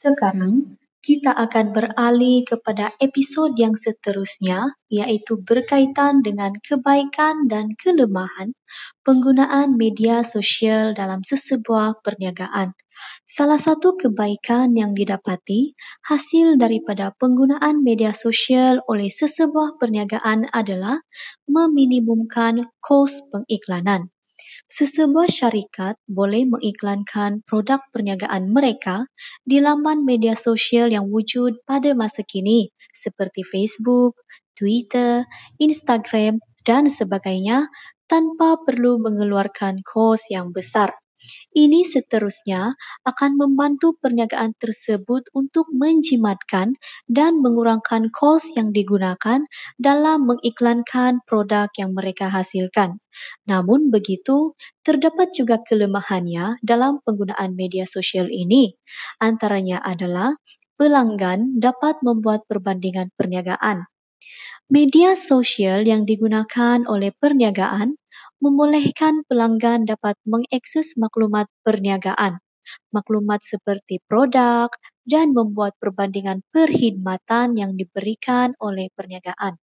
Sekarang kita akan beralih kepada episod yang seterusnya, yaitu berkaitan dengan kebaikan dan kelemahan penggunaan media sosial dalam sesebuah perniagaan. Salah satu kebaikan yang didapati hasil daripada penggunaan media sosial oleh sesebuah perniagaan adalah meminimumkan kos pengiklanan. Sesebuah syarikat boleh mengiklankan produk perniagaan mereka di laman media sosial yang wujud pada masa kini seperti Facebook, Twitter, Instagram, dan sebagainya tanpa perlu mengeluarkan kos yang besar. Ini seterusnya akan membantu perniagaan tersebut untuk menjimatkan dan mengurangkan kos yang digunakan dalam mengiklankan produk yang mereka hasilkan. Namun begitu, terdapat juga kelemahannya dalam penggunaan media sosial ini. Antaranya adalah pelanggan dapat membuat perbandingan perniagaan. Media sosial yang digunakan oleh perniagaan membolehkan pelanggan dapat mengakses maklumat perniagaan, maklumat seperti produk, dan membuat perbandingan perkhidmatan yang diberikan oleh perniagaan.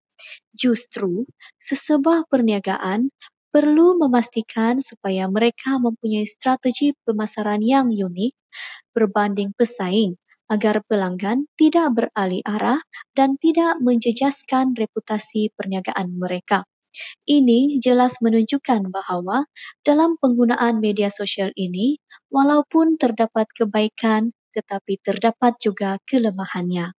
Justru, sesebuah perniagaan perlu memastikan supaya mereka mempunyai strategi pemasaran yang unik berbanding pesaing agar pelanggan tidak beralih arah dan tidak menjejaskan reputasi perniagaan mereka. Ini jelas menunjukkan bahawa dalam penggunaan media sosial ini, walaupun terdapat kebaikan, tetapi terdapat juga kelemahannya.